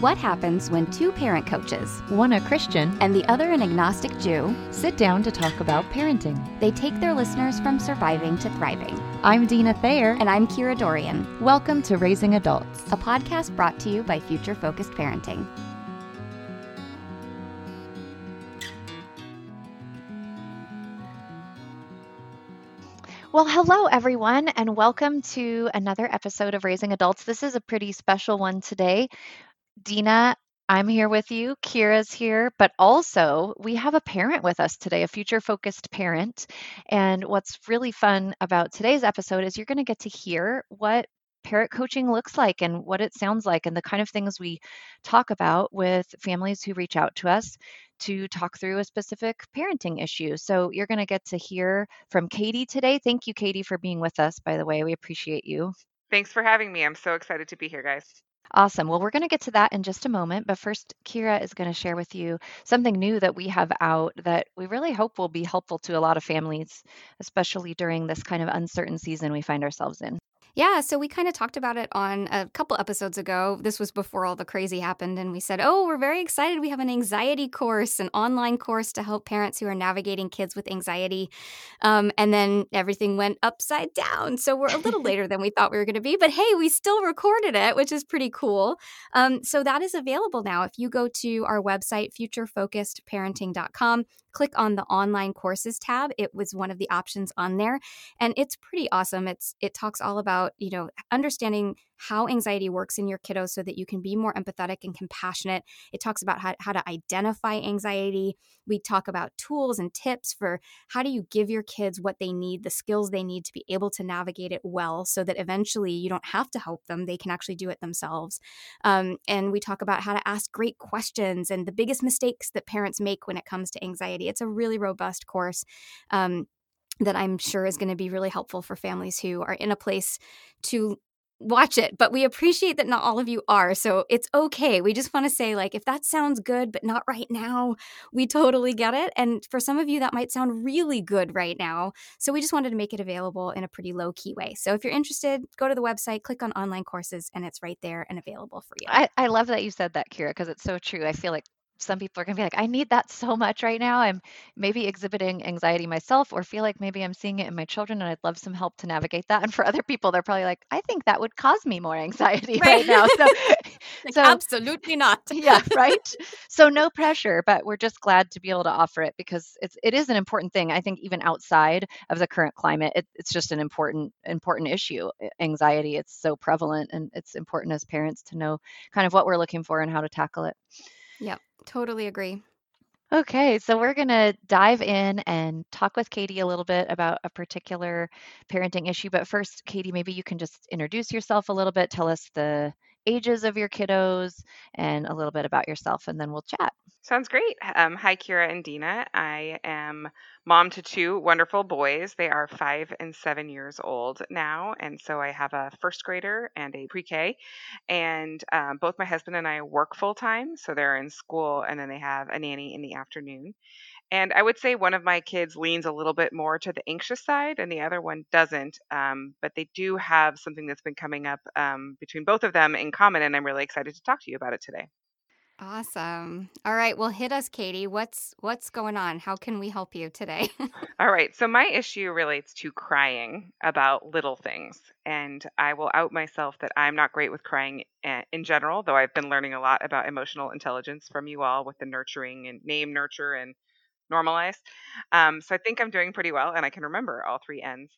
What happens when two parent coaches, one a Christian and the other an agnostic Jew, sit down to talk about parenting? They take their listeners from surviving to thriving. I'm Dina Thayer. And I'm Kira Dorian. Welcome to Raising Adults, a podcast brought to you by Future Focused Parenting. Well, hello, everyone, and welcome to another episode of Raising Adults. This is a pretty special one today. Dina, I'm here with you. Kira's here, but also we have a parent with us today, a future focused parent. And what's really fun about today's episode is you're going to get to hear what parent coaching looks like and what it sounds like and the kind of things we talk about with families who reach out to us to talk through a specific parenting issue. So you're going to get to hear from Katie today. Thank you, Katie, for being with us, by the way. We appreciate you. Thanks for having me. I'm so excited to be here, guys. Awesome. Well, we're going to get to that in just a moment. But first, Kira is going to share with you something new that we have out that we really hope will be helpful to a lot of families, especially during this kind of uncertain season we find ourselves in. Yeah, so we kind of talked about it on a couple episodes ago. This was before all the crazy happened. And we said, oh, we're very excited. We have an anxiety course, an online course to help parents who are navigating kids with anxiety. Um, and then everything went upside down. So we're a little later than we thought we were going to be. But hey, we still recorded it, which is pretty cool. Um, so that is available now. If you go to our website, futurefocusedparenting.com, click on the online courses tab. It was one of the options on there. And it's pretty awesome. It's it talks all about, you know, understanding how anxiety works in your kiddos so that you can be more empathetic and compassionate. It talks about how, how to identify anxiety. We talk about tools and tips for how do you give your kids what they need, the skills they need to be able to navigate it well so that eventually you don't have to help them. They can actually do it themselves. Um, and we talk about how to ask great questions and the biggest mistakes that parents make when it comes to anxiety. It's a really robust course. Um, that I'm sure is going to be really helpful for families who are in a place to watch it, but we appreciate that not all of you are. So it's okay. We just want to say, like, if that sounds good, but not right now, we totally get it. And for some of you, that might sound really good right now. So we just wanted to make it available in a pretty low key way. So if you're interested, go to the website, click on online courses, and it's right there and available for you. I, I love that you said that, Kira, because it's so true. I feel like some people are going to be like, I need that so much right now. I'm maybe exhibiting anxiety myself or feel like maybe I'm seeing it in my children and I'd love some help to navigate that. And for other people, they're probably like, I think that would cause me more anxiety right, right now. So, like, so absolutely not. yeah, right. So no pressure, but we're just glad to be able to offer it because it's it is an important thing. I think even outside of the current climate, it, it's just an important important issue. Anxiety, it's so prevalent and it's important as parents to know kind of what we're looking for and how to tackle it. Yep. Totally agree. Okay, so we're going to dive in and talk with Katie a little bit about a particular parenting issue. But first, Katie, maybe you can just introduce yourself a little bit, tell us the ages of your kiddos and a little bit about yourself, and then we'll chat. Sounds great. Um, hi, Kira and Dina. I am mom to two wonderful boys. They are five and seven years old now. And so I have a first grader and a pre K. And um, both my husband and I work full time. So they're in school and then they have a nanny in the afternoon. And I would say one of my kids leans a little bit more to the anxious side and the other one doesn't. Um, but they do have something that's been coming up um, between both of them in common. And I'm really excited to talk to you about it today. Awesome. All right, well hit us Katie. What's what's going on? How can we help you today? All right. So my issue relates to crying about little things. And I will out myself that I'm not great with crying eh, in general, though I've been learning a lot about emotional intelligence from you all with the nurturing and name, nurture, and normalize. Um, so I think I'm doing pretty well and I can remember all three N's.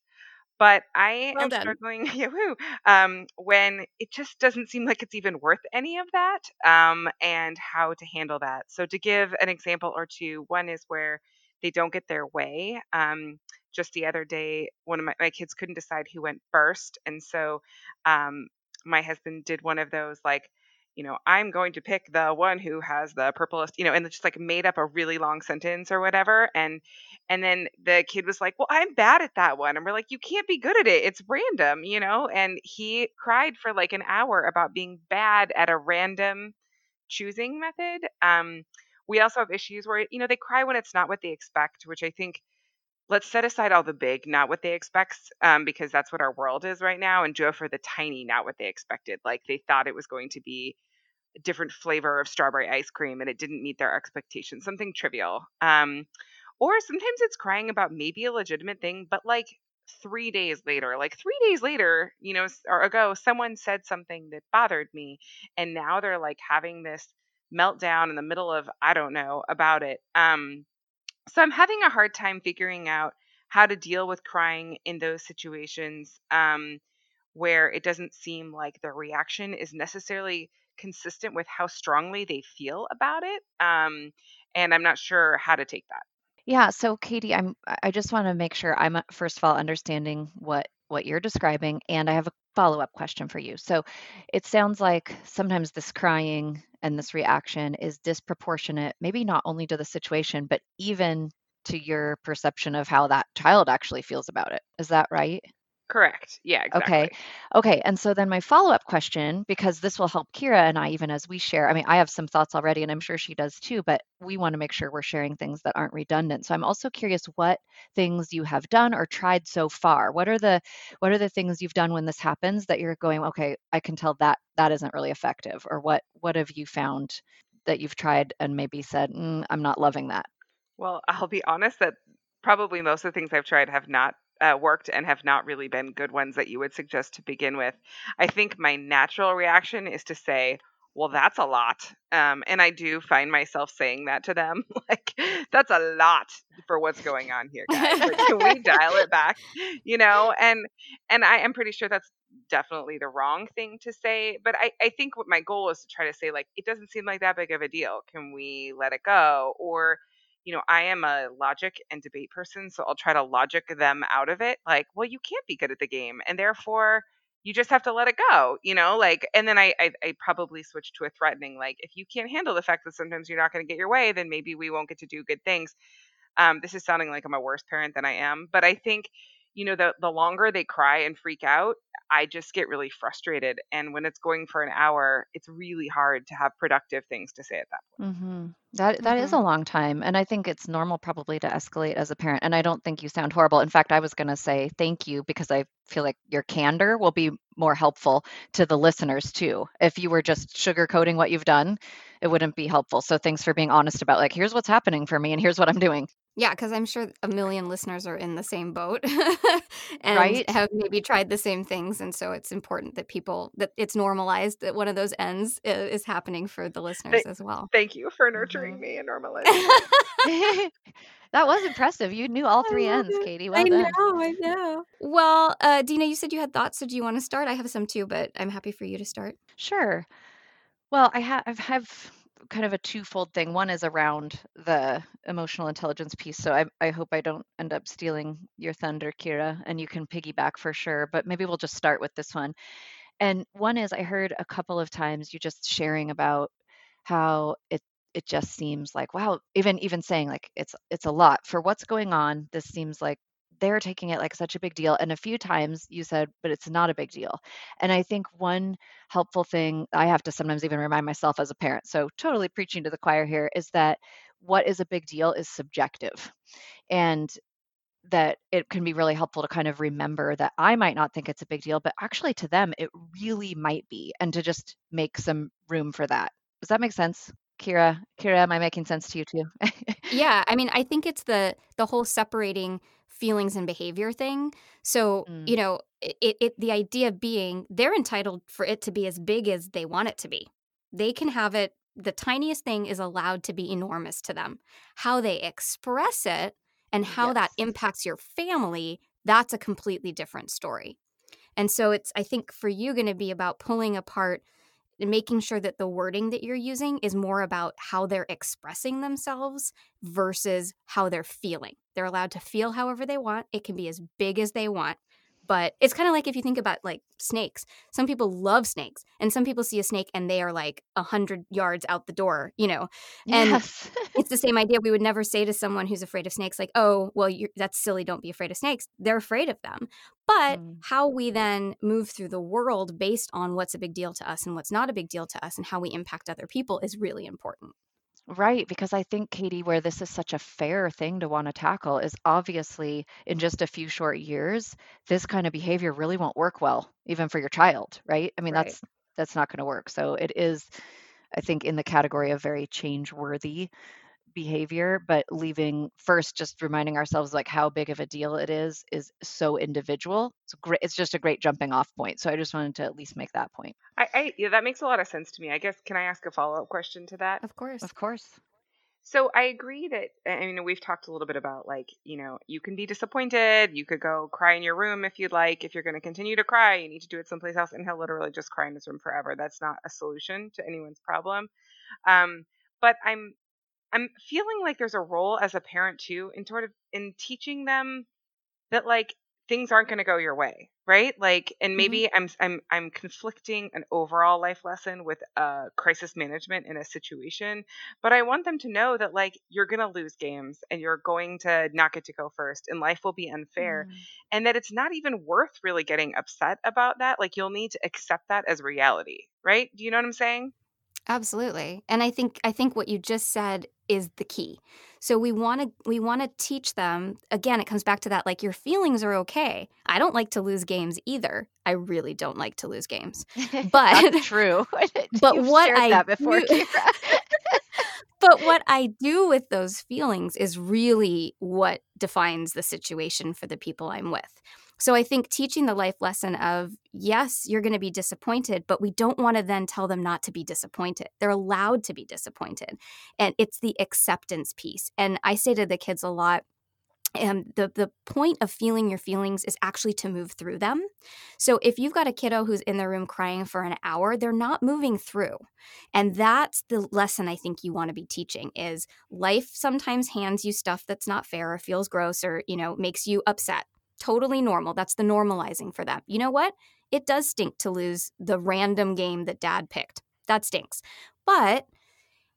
But I Well am done. struggling yahoo, um, when it just doesn't seem like it's even worth any of that um, and how to handle that. So, to give an example or two, one is where they don't get their way. Um, just the other day, one of my, my kids couldn't decide who went first. And so um, my husband did one of those like, you know, I'm going to pick the one who has the purplest, you know, and just like made up a really long sentence or whatever. And and then the kid was like, Well, I'm bad at that one. And we're like, You can't be good at it. It's random, you know? And he cried for like an hour about being bad at a random choosing method. Um, we also have issues where, you know, they cry when it's not what they expect, which I think let's set aside all the big, not what they expect, um, because that's what our world is right now, and go for the tiny, not what they expected. Like they thought it was going to be a different flavor of strawberry ice cream, and it didn't meet their expectations. Something trivial. Um, or sometimes it's crying about maybe a legitimate thing, but like three days later, like three days later, you know, or ago, someone said something that bothered me, and now they're like having this meltdown in the middle of I don't know about it. Um, so I'm having a hard time figuring out how to deal with crying in those situations um, where it doesn't seem like their reaction is necessarily consistent with how strongly they feel about it. Um, and I'm not sure how to take that. Yeah, so Katie, I'm I just want to make sure I'm uh, first of all understanding what what you're describing and I have a follow-up question for you. So it sounds like sometimes this crying and this reaction is disproportionate, maybe not only to the situation, but even to your perception of how that child actually feels about it. Is that right? Correct. Yeah, exactly. Okay. Okay. And so then my follow-up question, because this will help Kira and I, even as we share, I mean, I have some thoughts already, and I'm sure she does too, but we want to make sure we're sharing things that aren't redundant. So I'm also curious what things you have done or tried so far. What are the what are the things you've done when this happens that you're going, okay, I can tell that that isn't really effective, or what what have you found that you've tried and maybe said, mm, I'm not loving that? Well, I'll be honest that probably most of the things I've tried have not uh, worked and have not really been good ones that you would suggest to begin with. I think my natural reaction is to say, well, that's a lot. Um, and I do find myself saying that to them. like, that's a lot for what's going on here, guys. Like, can we dial it back? You know, and and I am pretty sure that's definitely the wrong thing to say. But I, I think what my goal is to try to say, like, it doesn't seem like that big of a deal. Can we let it go? Or you know, I am a logic and debate person, so I'll try to logic them out of it. Like, well, you can't be good at the game, and therefore you just have to let it go, you know, like, and then I, I, I probably switch to a threatening, like, if you can't handle the fact that sometimes you're not going to get your way, then maybe we won't get to do good things. Um, this is sounding like I'm a worse parent than I am, but I think, you know, the the longer they cry and freak out, I just get really frustrated. And when it's going for an hour, it's really hard to have productive things to say at that point. Mm-hmm. That that is a Mhm. long time, and I think it's normal probably to escalate as a parent. And I don't think you sound horrible. In fact, I was going to say thank you because I feel like your candor will be more helpful to the listeners too. If you were just sugarcoating what you've done, it wouldn't be helpful. So thanks for being honest about like here's what's happening for me and here's what I'm doing. Yeah, because I'm sure a million listeners are in the same boat and Right? have maybe tried the same things. And so it's important that people, that it's normalized that one of those N's is happening for the listeners as well. Thank you for nurturing Mhm. me and normalizing. that was impressive. You knew all three N's, it. Katie. I done. know, I know. Well, uh, Dina, you said you had thoughts. So do you want to start? I have some too, but I'm happy for you to start. Sure. Well, I have I have kind of a twofold thing. One is around the emotional intelligence piece. So I I hope I don't end up stealing your thunder, Kira, and you can piggyback for sure. But maybe we'll just start with this one. And one is I heard a couple of times you just sharing about how it it just seems like wow, even even saying like it's it's a lot for what's going on. This seems like they're taking it like such a big deal. And a few times you said, but it's not a big deal. And I think one helpful thing I have to sometimes even remind myself as a parent, so totally preaching to the choir here, is that what is a big deal is subjective. And that it can be really helpful to kind of remember that I might not think it's a big deal, but actually to them, it really might be, and to just make some room for that. Does that make sense? Kira, Kira, am I making sense to you too? Yeah, I mean, I think it's the the whole separating feelings and behavior thing. So, Mm. you know, it, it the idea being they're entitled for it to be as big as they want it to be. They can have it the tiniest thing is allowed to be enormous to them. How they express it and how that impacts your family, that's a completely different story. And so it's I think for you going to be about pulling apart making sure that the wording that you're using is more about how they're expressing themselves versus how they're feeling. They're allowed to feel however they want. It can be as big as they want. But it's kind of like if you think about like snakes. Some people love snakes, and some people see a snake and they are like a hundred yards out the door, you know. And yes. it's the same idea. We would never say to someone who's afraid of snakes, like, "Oh, well, you're, that's silly. Don't be afraid of snakes." They're afraid of them. But Mm. how we then move through the world based on what's a big deal to us and what's not a big deal to us, and how we impact other people is really important. Right, because I think, Katie, where this is such a fair thing to want to tackle is obviously in just a few short years, this kind of behavior really won't work well, even for your child, right? I mean, Right. that's that's not going to work. So it is, I think, in the category of very change-worthy behavior, but leaving first just reminding ourselves like how big of a deal it is is so individual. It's great. It's just a great jumping off point. So I just wanted to at least make that point. I, I yeah, that makes a lot of sense to me. I guess can I ask a follow up question to that? Of course. Of course. So I agree that I mean we've talked a little bit about like you know you can be disappointed. You could go cry in your room if you'd like. If you're going to continue to cry, you need to do it someplace else, and he'll literally just cry in his room forever. That's not a solution to anyone's problem. Um, but I'm I'm feeling like there's a role as a parent too in sort of in teaching them that like things aren't going to go your way right like and Mhm. maybe i'm i'm i'm conflicting an overall life lesson with uh crisis management in a situation but i want them to know that like you're going to lose games and you're going to not get to go first and life will be unfair Mm. and that it's not even worth really getting upset about that like you'll need to accept that as reality right do you know what i'm saying Absolutely. And I think I think what you just said is the key. So we want to we want to teach them again it comes back to that like your feelings are okay. I don't like to lose games either. I really don't like to lose games. But- true. but You've what I that before, do- But what I do with those feelings is really what defines the situation for the people I'm with. So I think teaching the life lesson of yes, you're going to be disappointed, but we don't want to then tell them not to be disappointed. They're allowed to be disappointed. And it's the acceptance piece. And I say to the kids a lot, and the the point of feeling your feelings is actually to move through them. So if you've got a kiddo who's in their room crying for an hour, they're not moving through. And that's the lesson I think you want to be teaching is life sometimes hands you stuff that's not fair or feels gross or, you know, makes you upset. Totally normal. That's the normalizing for them. You know what? It does stink to lose the random game that dad picked. That stinks. But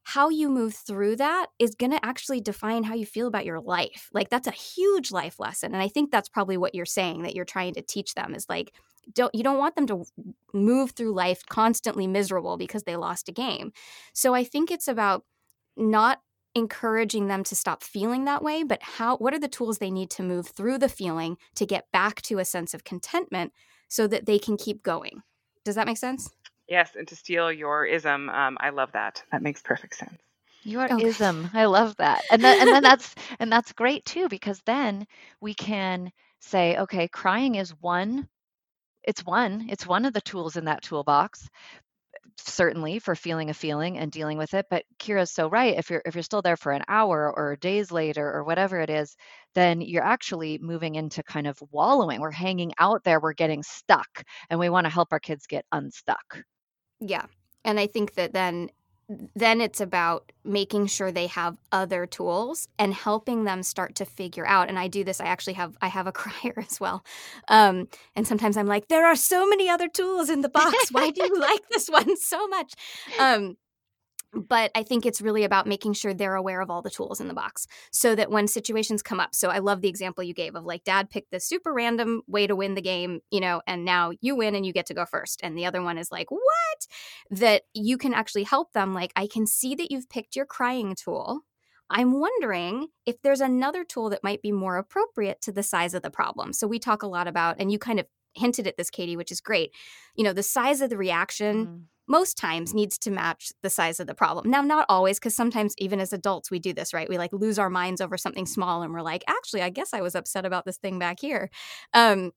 how you move through that is going to actually define how you feel about your life. Like that's a huge life lesson and I think that's probably what you're saying that you're trying to teach them is like don't you don't want them to move through life constantly miserable because they lost a game. So I think it's about not encouraging them to stop feeling that way, but how what are the tools they need to move through the feeling to get back to a sense of contentment so that they can keep going. Does that make sense? yes and to steal your ism um i love that that makes perfect sense Your Okay. ism. I love that. And then and then that's and that's great too because then we can say, okay, crying is one it's one. It's one of the tools in that toolbox, certainly for feeling a feeling and dealing with it. But Kira's so right. If you're if you're still there for an hour or days later or whatever it is, then you're actually moving into kind of wallowing. We're hanging out there, we're getting stuck, and we want to help our kids get unstuck. Yeah. And I think that then then it's about making sure they have other tools and helping them start to figure out and i do this i actually have i have a crier as well um, and sometimes i'm like there are so many other tools in the box. Why do you like this one so much? Um, but i think it's really about making sure they're aware of all the tools in the box so that when situations come up so i love the example you gave of like dad picked this super random way to win the game you know and now you win and you get to go first. And the other one is like what? That you can actually help them like i can see that you've picked your crying tool. I'm wondering if there's another tool that might be more appropriate to the size of the problem. So we talk a lot about and you kind of hinted at this katie which is great you know the size of the reaction Mm. Most times needs to match the size of the problem. Now, not always, because sometimes even as adults, we do this, right? We like lose our minds over something small and we're like, actually, I guess I was upset about this thing back here. Um,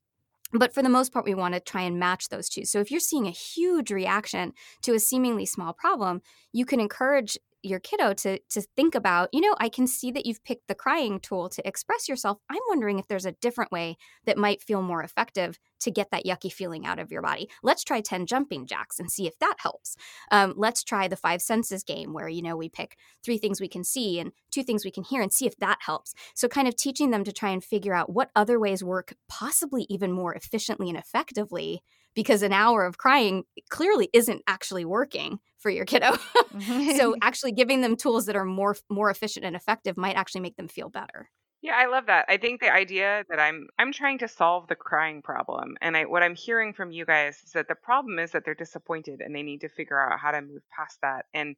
but for the most part, we want to try and match those two. So if you're seeing a huge reaction to a seemingly small problem, you can encourage your kiddo to to think about, you know, I can see that you've picked the crying tool to express yourself. I'm wondering if there's a different way that might feel more effective to get that yucky feeling out of your body. Let's try 10 jumping jacks and see if that helps. Um, let's try the five senses game where, you know, we pick three things we can see and two things we can hear and see if that helps. So, kind of teaching them to try and figure out what other ways work, possibly even more efficiently and effectively, because an hour of crying clearly isn't actually working for your kiddo. so, actually giving them tools that are more more efficient and effective might actually make them feel better. Yeah, I love that. I think the idea that I'm I'm trying to solve the crying problem and I what I'm hearing from you guys is that the problem is that they're disappointed and they need to figure out how to move past that and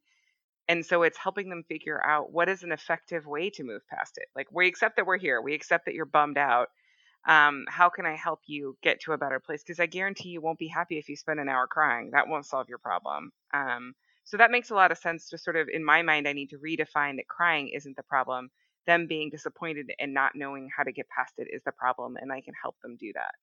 And so it's helping them figure out what is an effective way to move past it. Like we accept that we're here, we accept that you're bummed out. Um, how can I help you get to a better place? Because I guarantee you won't be happy if you spend an hour crying. That won't solve your problem. Um, so that makes a lot of sense to sort of, in my mind, I need to redefine that crying isn't the problem. Them being disappointed and not knowing how to get past it is the problem, and I can help them do that.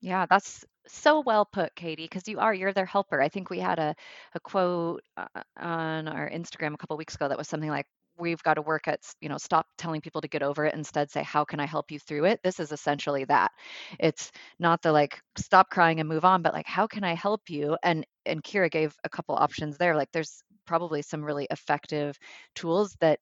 Yeah, that's so well put, Katie, because you are, you're their helper. I think we had a, a quote uh, on our Instagram a couple weeks ago that was something like, we've got to work at, you know, stop telling people to get over it, instead say, how can I help you through it? This is essentially that. It's not the like, stop crying and move on, but like, how can I help you? And and Kira gave a couple options there. Like there's probably some really effective tools that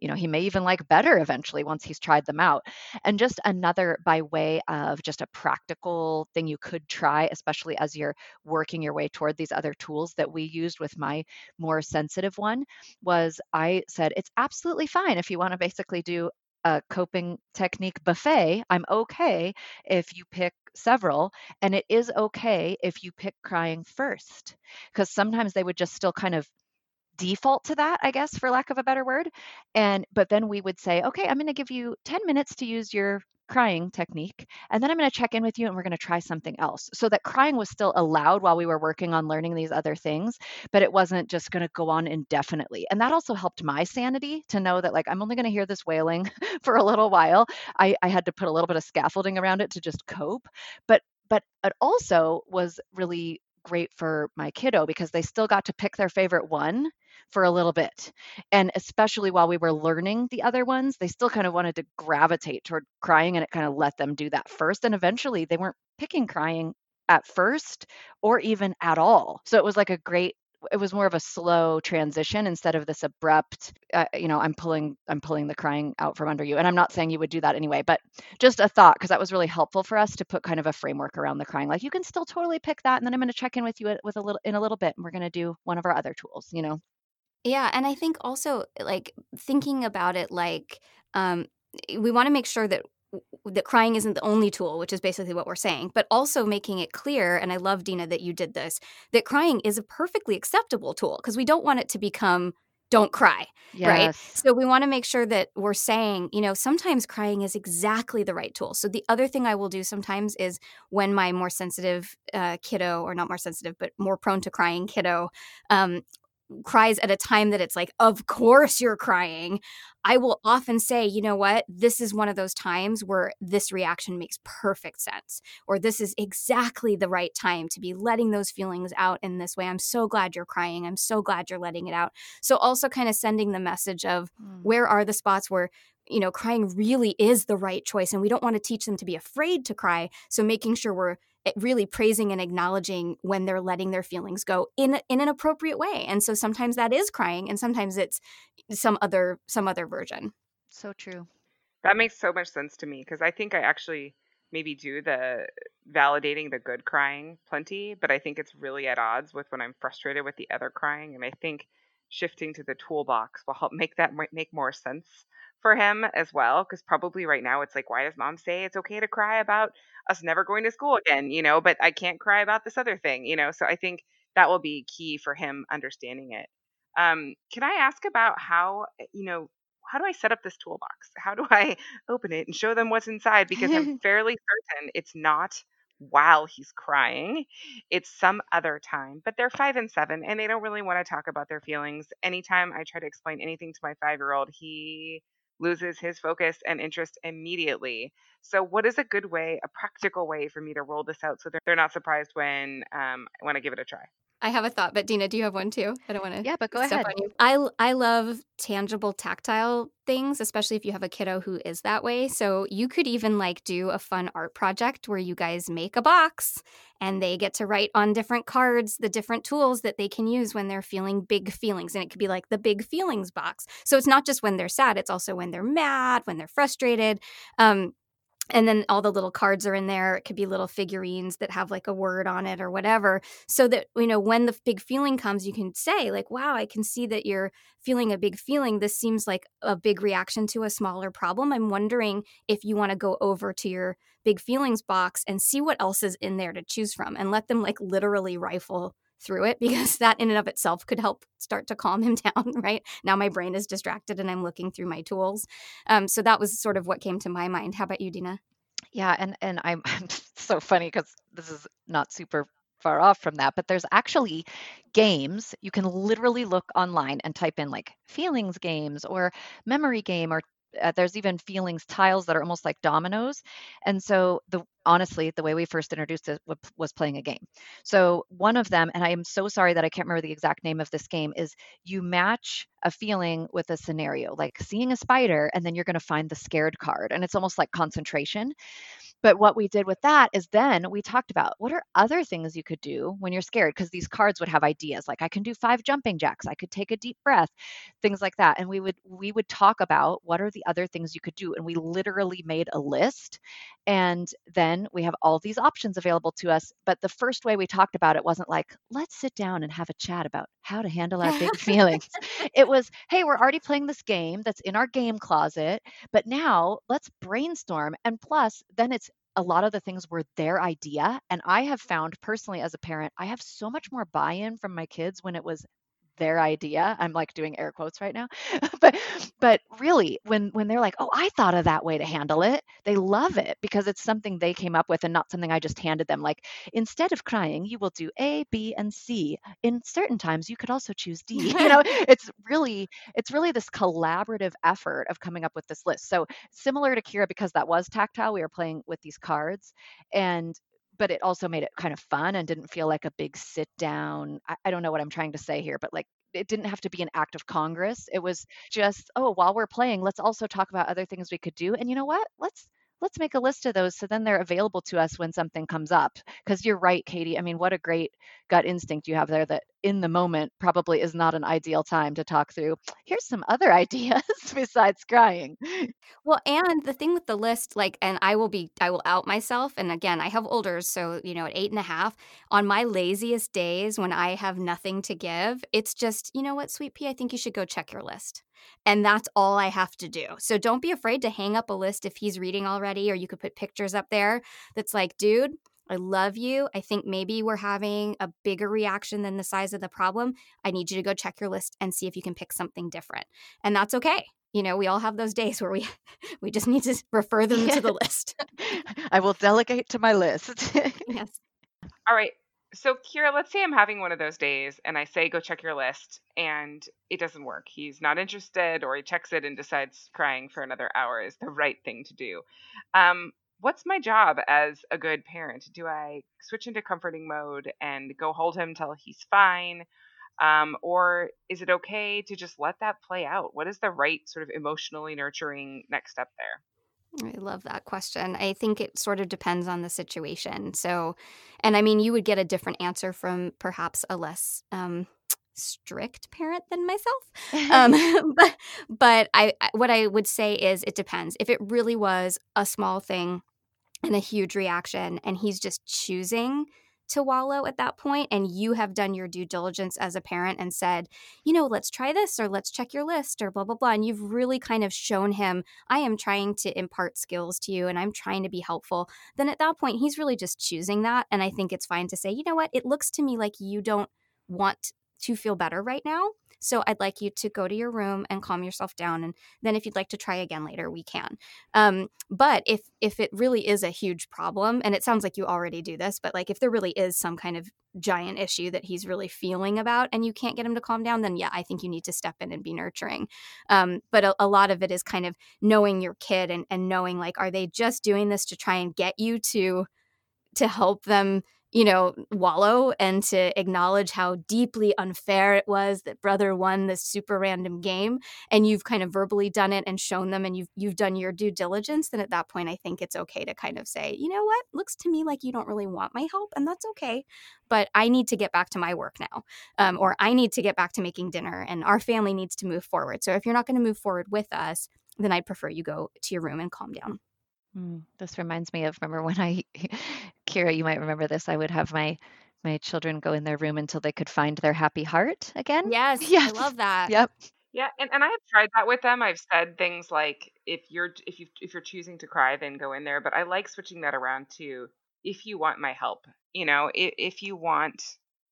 you know he may even like better eventually once he's tried them out. And just another by way of just a practical thing you could try especially as you're working your way toward these other tools that we used with my more sensitive one was i said it's absolutely fine if you want to basically do a coping technique buffet i'm okay if you pick several and it is okay if you pick crying first. Because sometimes they would just still kind of default to that, I guess, for lack of a better word. And but then we would say, okay, I'm going to give you 10 minutes to use your crying technique and then i'm going to check in with you and we're going to try something else so that crying was still allowed while we were working on learning these other things but it wasn't just going to go on indefinitely and that also helped my sanity to know that like i'm only going to hear this wailing for a little while I, I had to put a little bit of scaffolding around it to just cope but but it also was really great for my kiddo because they still got to pick their favorite one for a little bit. And especially while we were learning the other ones, they still kind of wanted to gravitate toward crying and it kind of let them do that first. And eventually they weren't picking crying at first or even at all. So it was like a great it was more of a slow transition instead of this abrupt uh, you know i'm pulling i'm pulling the crying out from under you and i'm not saying you would do that anyway but just a thought because that was really helpful for us to put kind of a framework around the crying like you can still totally pick that and then i'm going to check in with you with a little in a little bit and we're going to do one of our other tools you know yeah, and I think also like thinking about it like um we want to make sure that that crying isn't the only tool, which is basically what we're saying, but also making it clear, and I love Dina that you did this, that crying is a perfectly acceptable tool because we don't want it to become don't cry, yes. right? So we want to make sure that we're saying, you know, sometimes crying is exactly the right tool. So the other thing I will do sometimes is when my more sensitive uh, kiddo, or not more sensitive, but more prone to crying kiddo, um, cries at a time that it's like, of course you're crying, I will often say, you know what, this is one of those times where this reaction makes perfect sense, or this is exactly the right time to be letting those feelings out in this way. I'm so glad you're crying. I'm so glad you're letting it out. So, also kind of sending the message of mm. where are the spots where you know, crying really is the right choice. And we don't want to teach them to be afraid to cry. So making sure we're Eh, really praising and acknowledging when they're letting their feelings go in in an appropriate way. And so sometimes that is crying and sometimes it's some other some other version. So true. That makes so much sense to me because I think I actually maybe do the validating the good crying plenty, but I think it's really at odds with when I'm frustrated with the other crying and I think shifting to the toolbox will help make that make more sense for him as well because probably right now it's like why does mom say it's okay to cry about us never going to school again you know but i can't cry about this other thing you know so i think that will be key for him understanding it um, can i ask about how eh, you know how do i set up this toolbox how do i open it and show them what's inside because i'm fairly certain it's not while he's crying. It's some other time, but they're five and seven and they don't really want to talk about their feelings. Anytime I try to explain anything to my five year old, he loses his focus and interest immediately. So, what is a good way, a practical way for me to roll this out so they're not surprised when um, when I give it a try? I have a thought, but Dina, do you have one too? I don't want to. Yeah, but go ahead. I I love tangible, tactile things, especially if you have a kiddo who is that way. So you could even like do a fun art project where you guys make a box and they get to write on different cards the different tools that they can use when they're feeling big feelings, and it could be like the big feelings box. So it's not just when they're sad; it's also when they're mad, when they're frustrated. Um, and then all the little cards are in there. It could be little figurines that have like a word on it or whatever so that you know when the big feeling comes you can say like wow i can see that you're feeling a big feeling. This seems like a big reaction to a smaller problem. I'm wondering if you want to go over to your big feelings box and see what else is in there to choose from and let them like literally rifle through it because that in and of itself could help start to calm him down right? Now my brain is distracted and i'm looking through my tools. Um, so that was sort of what came to my mind. How about you dina? Yeah and and i'm, I'm so funny because this is not super far off from that but there's actually games. You can literally look online and type in like feelings games or memory game or uh, there's even feelings tiles that are almost like dominoes and so the honestly the way we first introduced it was playing a game. So one of them and i am so sorry that i can't remember the exact name of this game is you match a feeling with a scenario like seeing a spider and then you're going to find the scared card and it's almost like concentration but what we did with that is then we talked about what are other things you could do when you're scared because these cards would have ideas like I can do five jumping jacks, I could take a deep breath, things like that. And we would we would talk about what are the other things you could do and we literally made a list and then we have all these options available to us, but the first way we talked about it wasn't like let's sit down and have a chat about how to handle our big feelings. It was, hey, we're already playing this game that's in our game closet, but now let's brainstorm and plus then it's a lot of the things were their idea. And I have found personally as a parent, I have so much more buy in from my kids when it was their idea. I'm like doing air quotes right now. But but really when when they're like oh i thought of that way to handle it they love it because it's something they came up with and not something i just handed them. Like instead of crying you will do a b and c. In certain times you could also choose d. You know it's really it's really this collaborative effort of coming up with this list. So similar to kira because that was tactile we were playing with these cards and but it also made it kind of fun and didn't feel like a big sit down. I, I don't know what I'm trying to say here, but like it didn't have to be an act of Congress. It was just, oh, while we're playing, let's also talk about other things we could do. And you know what? Let's let's make a list of those so then they're available to us when something comes up because you're right katie i mean what a great gut instinct you have there that in the moment probably is not an ideal time to talk through. Here's some other ideas besides crying. Well and the thing with the list like and i will be i will out myself and again i have older so you know at eight and a half on my laziest days when i have nothing to give it's just you know what sweet pea i think you should go check your list. And that's all I have to do. So don't be afraid to hang up a list if he's reading already, or you could put pictures up there that's like, dude, I love you. I think maybe we're having a bigger reaction than the size of the problem. I need you to go check your list and see if you can pick something different. And that's okay. You know, we all have those days where we we just need to refer them to the list. I will delegate to my list. yes. All right so Kira, let's say I'm having one of those days and I say go check your list and it doesn't work. He's not interested or he checks it and decides crying for another hour is the right thing to do. Um, what's my job as a good parent? Do I switch into comforting mode and go hold him till he's fine? Um, or is it okay to just let that play out? What is the right sort of emotionally nurturing next step there? I love that question. I think it sort of depends on the situation. So, and I mean, you would get a different answer from perhaps a less um, strict parent than myself. Um, but but I, what I would say is it depends. If it really was a small thing and a huge reaction, and he's just choosing to wallow at that point and you have done your due diligence as a parent and said, you know, let's try this or let's check your list or blah, blah, blah. And you've really kind of shown him, I am trying to impart skills to you and I'm trying to be helpful. Then at that point, he's really just choosing that. And I think it's fine to say, you know what, it looks to me like you don't want to feel better right now. So I'd like you to go to your room and calm yourself down, and then if you'd like to try again later, we can. Um, but if if it really is a huge problem, and it sounds like you already do this, but like if there really is some kind of giant issue that he's really feeling about, and you can't get him to calm down, then yeah, I think you need to step in and be nurturing. Um, but a, a lot of it is kind of knowing your kid and and knowing like, are they just doing this to try and get you to to help them you know, wallow and to acknowledge how deeply unfair it was that brother won this super random game and you've kind of verbally done it and shown them and you've you've done your due diligence, then at that point I think it's okay to kind of say, you know what, looks to me like you don't really want my help, and that's okay. But I need to get back to my work now. Um, or I need to get back to making dinner and our family needs to move forward. So if you're not going to move forward with us, then I'd prefer you go to your room and calm down. Mm, this reminds me of remember when I, Kira, you might remember this. I would have my my children go in their room until they could find their happy heart again. Yes, yes. I love that. Yep. Yeah, and, and I have tried that with them. I've said things like if you're if you if you're choosing to cry, then go in there. But I like switching that around to if you want my help. You know, if, if you want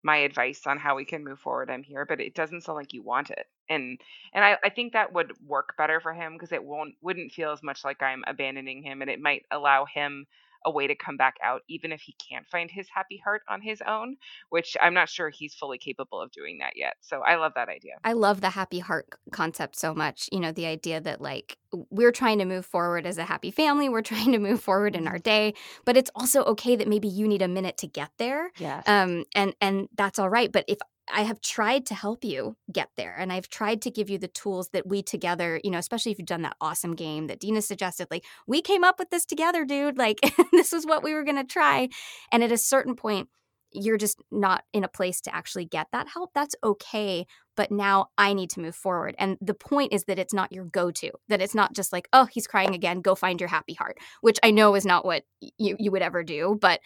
my advice on how we can move forward, I'm here, but it doesn't sound like you want it. And and I, I think that would work better for him because it won't wouldn't feel as much like I'm abandoning him and it might allow him a way to come back out even if he can't find his happy heart on his own, which I'm not sure he's fully capable of doing that yet. So I love that idea. I love the happy heart concept so much. You know, the idea that like we're trying to move forward as a happy family, we're trying to move forward in our day, but it's also okay that maybe you need a minute to get there. Yeah. Um and and that's all right, but if I have tried to help you get there and I've tried to give you the tools that we together, you know, especially if you've done that awesome game that Dina suggested, like, we came up with this together, dude. Like, this is what we were going to try. And at a certain point, you're just not in a place to actually get that help, that's okay. But now I need to move forward. And the point is that it's not your go to, that it's not just like, oh, he's crying again, go find your happy heart, which I know is not what you, you would ever do. But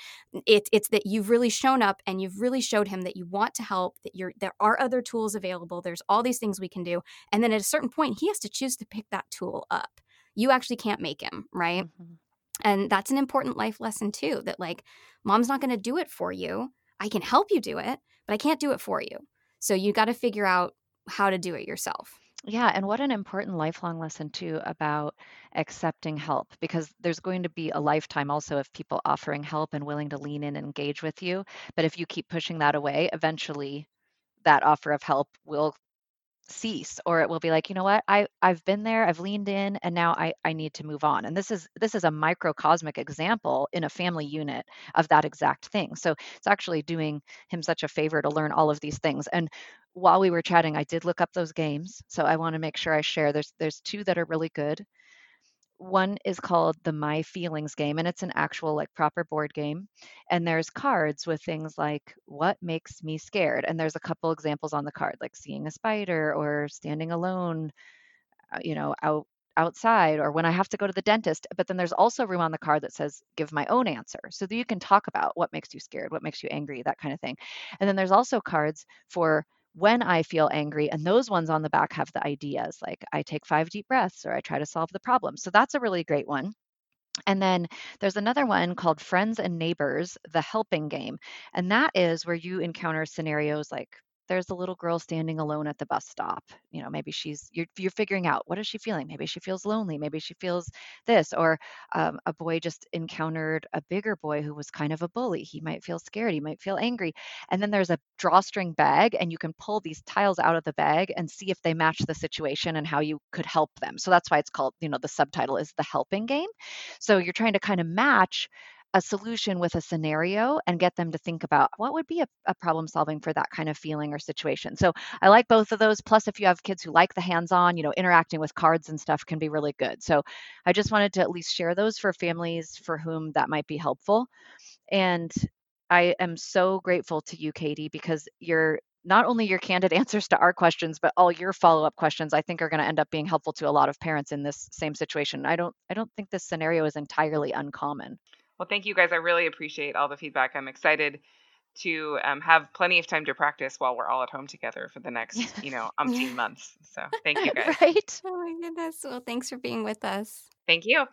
it, it's that you've really shown up and you've really showed him that you want to help, that you're, there are other tools available, there's all these things we can do. And then at a certain point, he has to choose to pick that tool up. You actually can't make him, right? Mm-hmm. And that's an important life lesson too that like mom's not going to do it for you. I can help you do it, but I can't do it for you. So you got to figure out how to do it yourself. Yeah, and what an important lifelong lesson too about accepting help because there's going to be a lifetime also of people offering help and willing to lean in and engage with you. But if you keep pushing that away, eventually that offer of help will cease or it will be like you know what? I i've been there i've leaned in and now i i need to move on. And this is this is a microcosmic example in a family unit of that exact thing. So it's actually doing him such a favor to learn all of these things. And while we were chatting i did look up those games. So i want to make sure i share. There's there's two that are really good one is called the My Feelings game, and it's an actual, like, proper board game. And there's cards with things like, What makes me scared? And there's a couple examples on the card, like seeing a spider or standing alone, uh, you know, out outside or when I have to go to the dentist. But then there's also room on the card that says, Give my own answer. So that you can talk about what makes you scared, what makes you angry, that kind of thing. And then there's also cards for when I feel angry. And those ones on the back have the ideas like I take five deep breaths or I try to solve the problem. So that's a really great one. And then there's another one called Friends and Neighbors, the helping game. And that is where you encounter scenarios like there's a little girl standing alone at the bus stop you know maybe she's you're, you're figuring out what is she feeling? Maybe she feels lonely maybe she feels this or um, a boy just encountered a bigger boy who was kind of a bully. He might feel scared he might feel angry and then there's a drawstring bag and you can pull these tiles out of the bag and see if they match the situation and how you could help them. So that's why it's called you know the subtitle is the helping game. So you're trying to kind of match a solution with a scenario and get them to think about what would be a, a, problem solving for that kind of feeling or situation. So I like both of those. Plus, if you have kids who like the hands on, you know, interacting with cards and stuff can be really good. So I just wanted to at least share those for families for whom that might be helpful. And I am so grateful to you, Katie, because you're not only your candid answers to our questions but all your follow-up questions i think are going to end up being helpful to a lot of parents in this same situation i don't i don't think this scenario is entirely uncommon well, thank you guys. I really appreciate all the feedback. I'm excited to um, have plenty of time to practice while we're all at home together for the next, you know, umpteen months. So thank you guys. right. Oh my goodness. Well, thanks for being with us. Thank you.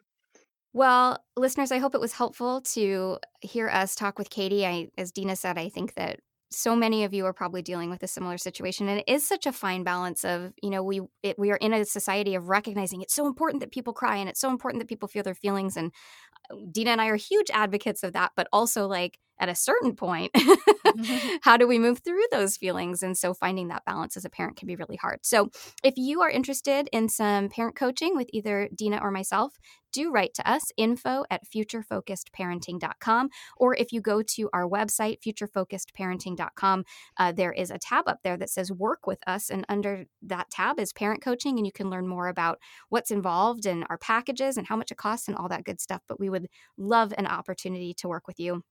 Well, listeners, I hope it was helpful to hear us talk with Katie. I, as Dina said, I think that so many of you are probably dealing with a similar situation and it is such a fine balance of you know we it, we are in a society of recognizing it's so important that people cry and it's so important that people feel their feelings and uh, Dina and I are huge advocates of that, but also like at a certain point, mm-hmm. how do we move through those feelings? And so finding that balance as a parent can be really hard. So if you are interested in some parent coaching with either Dina or myself, do write to us info at futurefocusedparenting.com or if you go to our website futurefocusedparenting.com uh, there is a tab up there that says work with us and under that tab is parent coaching and you can learn more about what's involved and our packages and how much it costs and all that good stuff but we would love an opportunity to work with you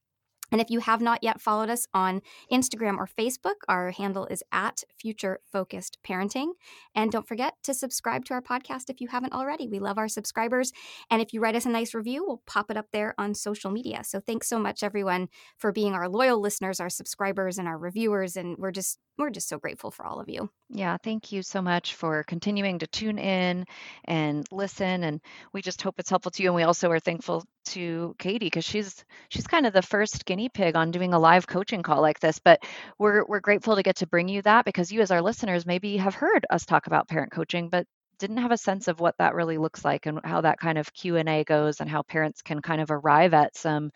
and if you have not yet followed us on Instagram or Facebook, our handle is at Future Focused Parenting. And don't forget to subscribe to our podcast if you haven't already. We love our subscribers. And if you write us a nice review, we'll pop it up there on social media. So thanks so much, everyone, for being our loyal listeners, our subscribers, and our reviewers. And we're just we're just so grateful for all of you. Yeah, thank you so much for continuing to tune in and listen. And we just hope it's helpful to you. And we also are thankful to Katie because she's she's kind of the first guinea pig on doing a live coaching call like this. But we're we're grateful to get to bring you that because you as our listeners maybe have heard us talk about parent coaching, but didn't have a sense of what that really looks like and how that kind of q&a goes and how parents can kind of arrive at some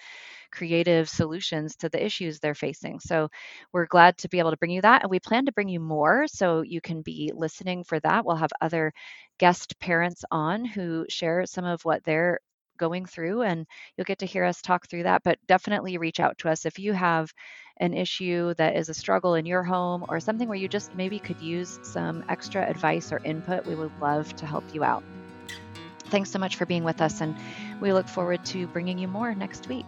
creative solutions to the issues they're facing so we're glad to be able to bring you that and we plan to bring you more so you can be listening for that we'll have other guest parents on who share some of what they're going through and you'll get to hear us talk through that but definitely reach out to us if you have an issue that is a struggle in your home or something where you just maybe could use some extra advice or input we would love to help you out thanks so much for being with us and we look forward to bringing you more next week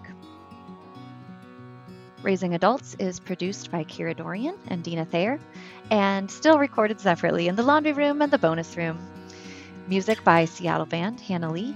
Raising Adults is produced by Kira Dorian and Dina Thayer and still recorded separately in the laundry room and the bonus room. Music by Seattle band Hannah Lee.